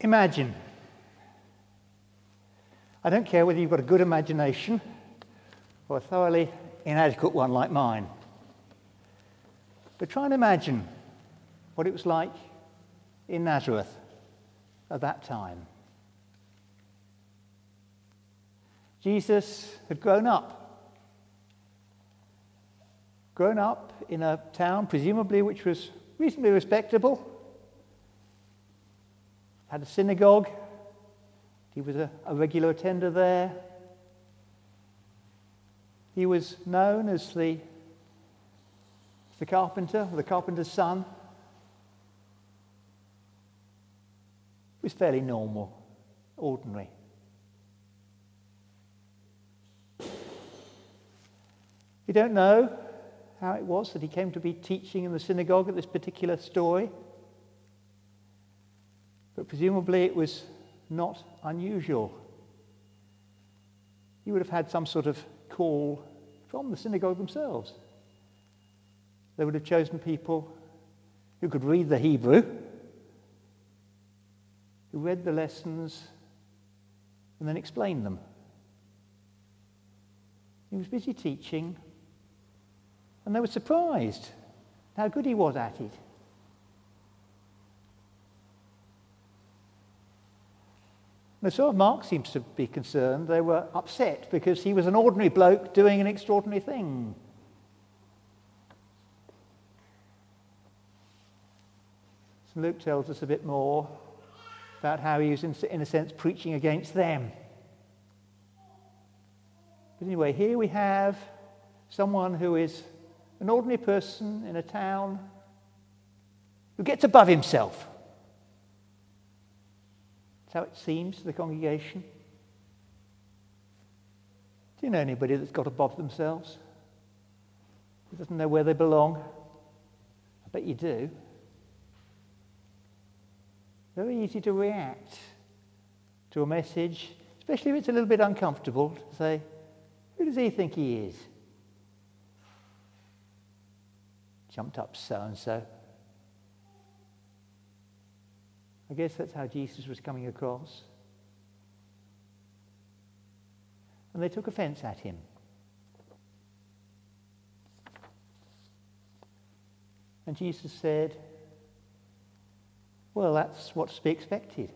Imagine. I don't care whether you've got a good imagination or a thoroughly inadequate one like mine. But try and imagine what it was like in Nazareth at that time. Jesus had grown up. Grown up in a town, presumably, which was reasonably respectable. Had a synagogue. He was a, a regular attender there. He was known as the, the carpenter, the carpenter's son. He was fairly normal, ordinary. You don't know how it was that he came to be teaching in the synagogue at this particular story, but presumably it was not unusual. He would have had some sort of call from the synagogue themselves. They would have chosen people who could read the Hebrew, who read the lessons, and then explained them. He was busy teaching, and they were surprised how good he was at it. And far Mark seems to be concerned, they were upset because he was an ordinary bloke doing an extraordinary thing. So Luke tells us a bit more about how he was, in a sense, preaching against them. But anyway, here we have someone who is an ordinary person in a town who gets above himself. That's how it seems to the congregation. Do you know anybody that's got above themselves? Who doesn't know where they belong? I bet you do. Very easy to react to a message, especially if it's a little bit uncomfortable, to say, Who does he think he is? Jumped up so and so. I guess that's how Jesus was coming across. And they took offense at him. And Jesus said, Well, that's what's to be expected.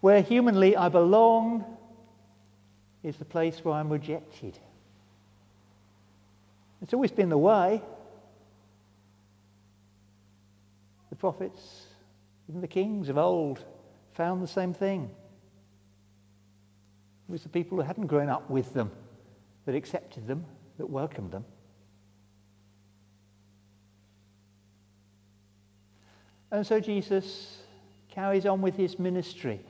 Where humanly I belong is the place where I'm rejected. It's always been the way. The prophets, even the kings of old, found the same thing. It was the people who hadn't grown up with them that accepted them, that welcomed them. And so Jesus carries on with his ministry.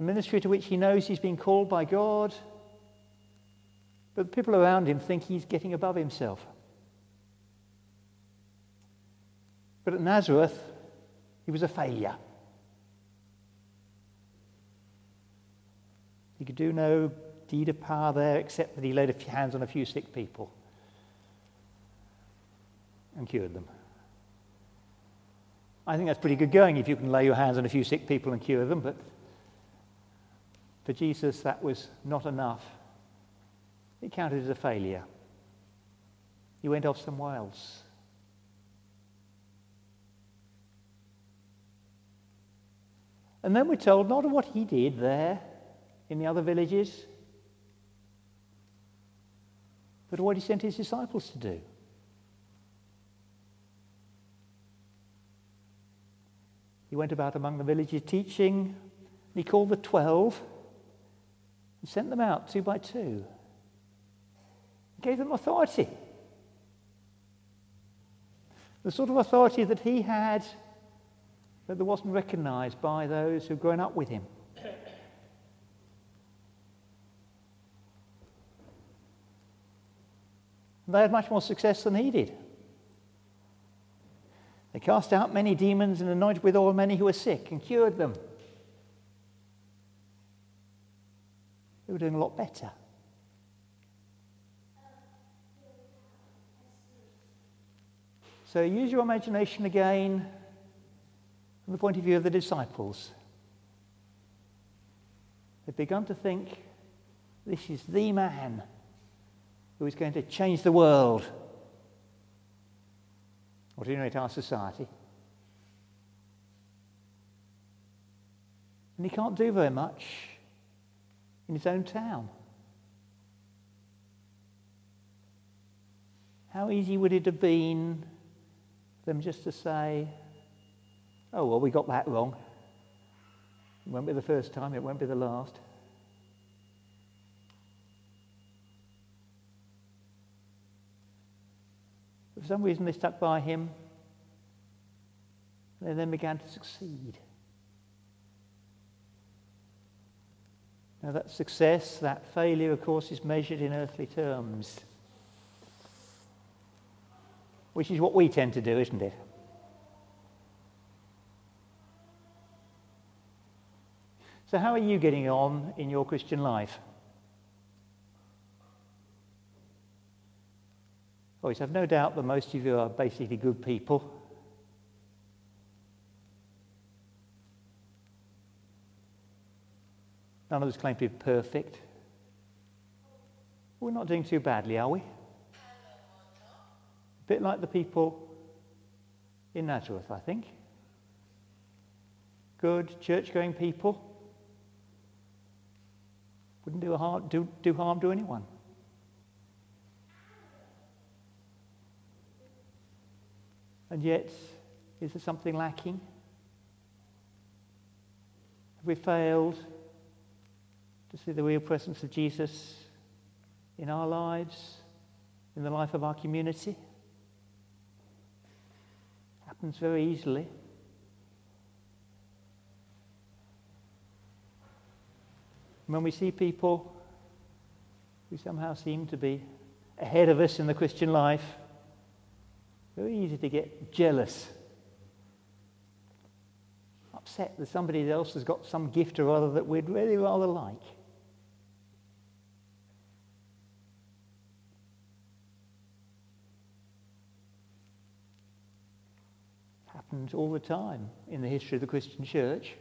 A ministry to which he knows he's been called by God, but the people around him think he's getting above himself. But at Nazareth, he was a failure. He could do no deed of power there except that he laid hands on a few sick people and cured them. I think that's pretty good going if you can lay your hands on a few sick people and cure them, but for Jesus, that was not enough. It counted as a failure. He went off somewhere else. And then we're told not of what he did there in the other villages, but what he sent his disciples to do. He went about among the villages teaching, he called the twelve and sent them out two by two. Gave them authority. The sort of authority that he had that wasn't recognized by those who'd grown up with him. They had much more success than he did. They cast out many demons and anointed with oil many who were sick and cured them. They were doing a lot better. So use your imagination again from the point of view of the disciples. They've begun to think this is the man who is going to change the world, or any rate our society. And he can't do very much in his own town. How easy would it have been them just to say, oh, well, we got that wrong. It won't be the first time, it won't be the last. For some reason, they stuck by him and then began to succeed. Now, that success, that failure, of course, is measured in earthly terms, which is what we tend to do, isn't it? So, how are you getting on in your Christian life? Yes, I've no doubt that most of you are basically good people. None of us claim to be perfect. We're not doing too badly, are we? A bit like the people in Nazareth, I think. Good, church going people. Wouldn't do, harm, do, do harm to anyone. And yet, is there something lacking? Have we failed to see the real presence of Jesus in our lives, in the life of our community? Happens very easily. When we see people who somehow seem to be ahead of us in the Christian life, very easy to get jealous, upset that somebody else has got some gift or other that we'd really rather like. All the time in the history of the Christian church.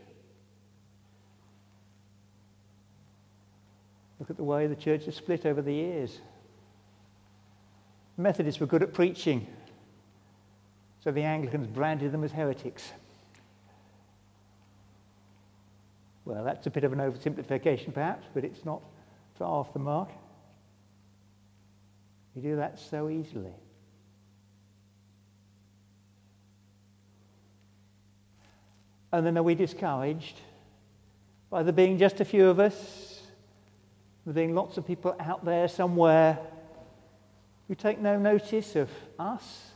Look at the way the church has split over the years. Methodists were good at preaching, so the Anglicans branded them as heretics. Well, that's a bit of an oversimplification, perhaps, but it's not far off the mark. You do that so easily. And then are we discouraged by there being just a few of us, there being lots of people out there somewhere who take no notice of us,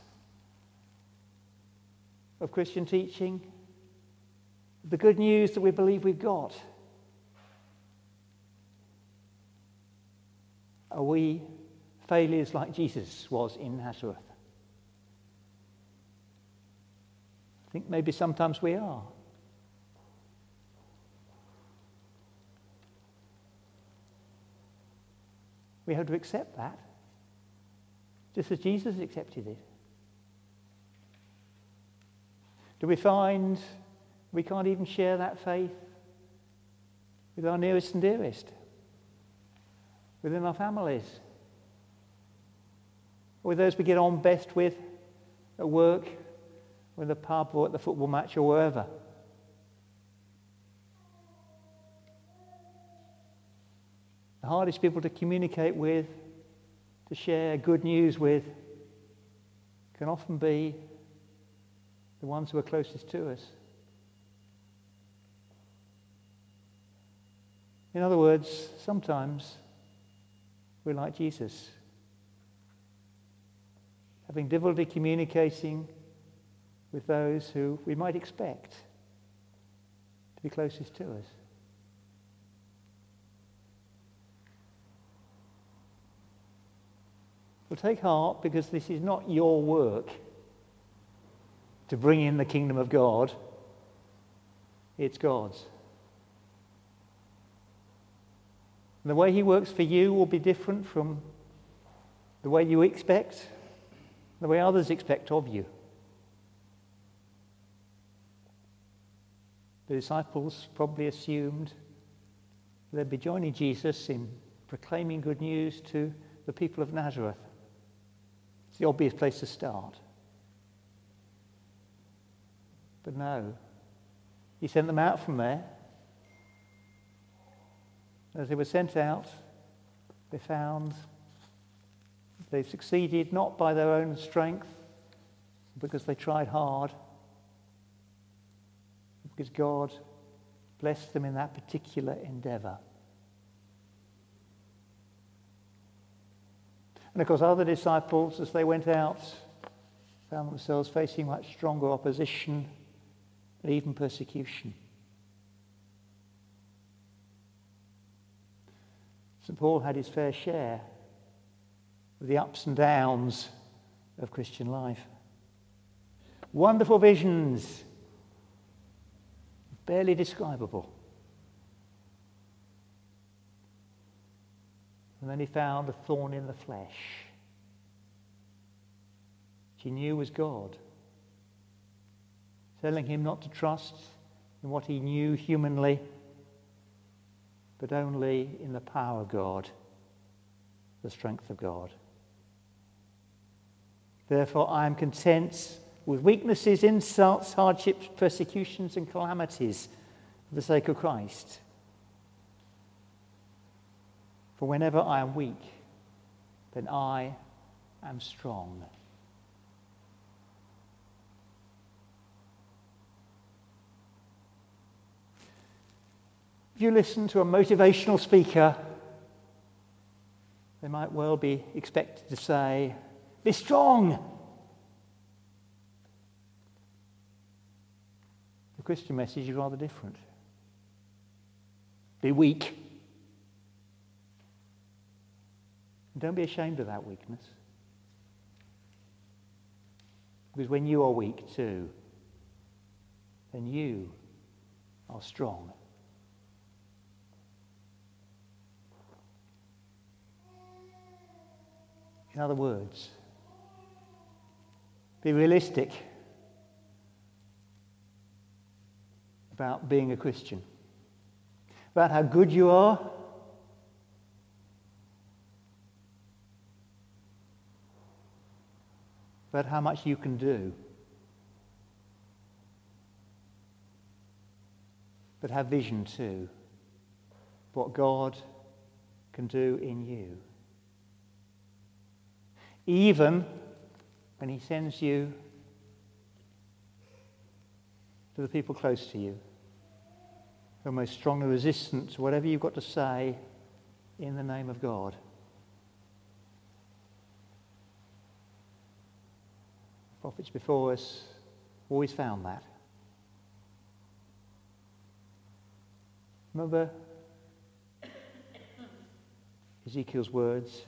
of Christian teaching, the good news that we believe we've got? Are we failures like Jesus was in Nazareth? I think maybe sometimes we are. We have to accept that, just as Jesus accepted it. Do we find we can't even share that faith with our nearest and dearest, within our families, or with those we get on best with at work, or in the pub, or at the football match, or wherever? The hardest people to communicate with, to share good news with, can often be the ones who are closest to us. In other words, sometimes we're like Jesus, having difficulty communicating with those who we might expect to be closest to us. Well, take heart because this is not your work to bring in the kingdom of God, it's God's. And the way He works for you will be different from the way you expect, the way others expect of you. The disciples probably assumed they'd be joining Jesus in proclaiming good news to the people of Nazareth. The obvious place to start. But no, he sent them out from there. As they were sent out, they found they succeeded not by their own strength, because they tried hard, because God blessed them in that particular endeavor. And of course, other disciples, as they went out, found themselves facing much stronger opposition and even persecution. St. Paul had his fair share of the ups and downs of Christian life. Wonderful visions, barely describable. And then he found a thorn in the flesh, which he knew was God, telling him not to trust in what he knew humanly, but only in the power of God, the strength of God. Therefore, I am content with weaknesses, insults, hardships, persecutions, and calamities for the sake of Christ. For whenever I am weak, then I am strong. If you listen to a motivational speaker, they might well be expected to say, Be strong. The Christian message is rather different. Be weak. Don't be ashamed of that weakness. Because when you are weak too, then you are strong. In other words, be realistic about being a Christian, about how good you are but how much you can do. But have vision too. What God can do in you. Even when He sends you to the people close to you, who are most strongly resistant to whatever you've got to say in the name of God. Prophets before us always found that. Remember Ezekiel's words,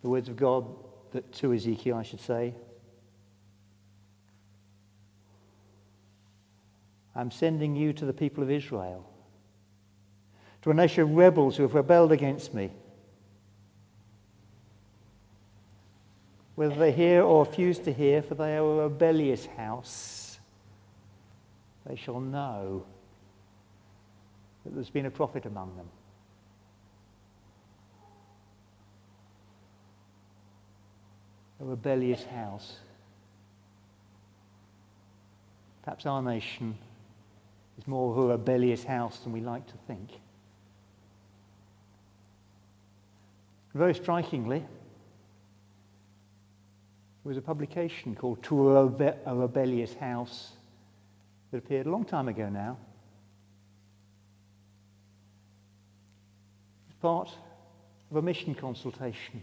the words of God that to Ezekiel, I should say. I'm sending you to the people of Israel, to a nation of rebels who have rebelled against me. Whether they hear or refuse to hear, for they are a rebellious house, they shall know that there's been a prophet among them. A rebellious house. Perhaps our nation is more of a rebellious house than we like to think. Very strikingly, was a publication called To a, Rebe- a Rebellious House that appeared a long time ago now. It's part of a mission consultation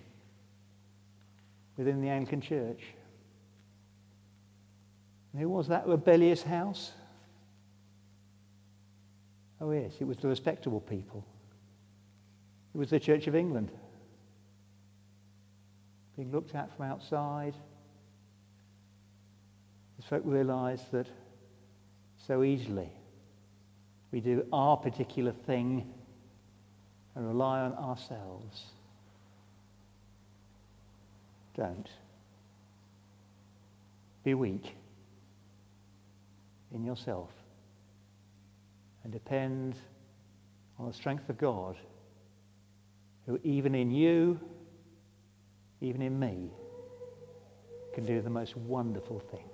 within the Anglican Church. And who was that rebellious house? Oh, yes, it was the respectable people. It was the Church of England. Being looked at from outside, as folk realize that so easily we do our particular thing and rely on ourselves. Don't. Be weak in yourself and depend on the strength of God, who even in you, even in me, can do the most wonderful thing.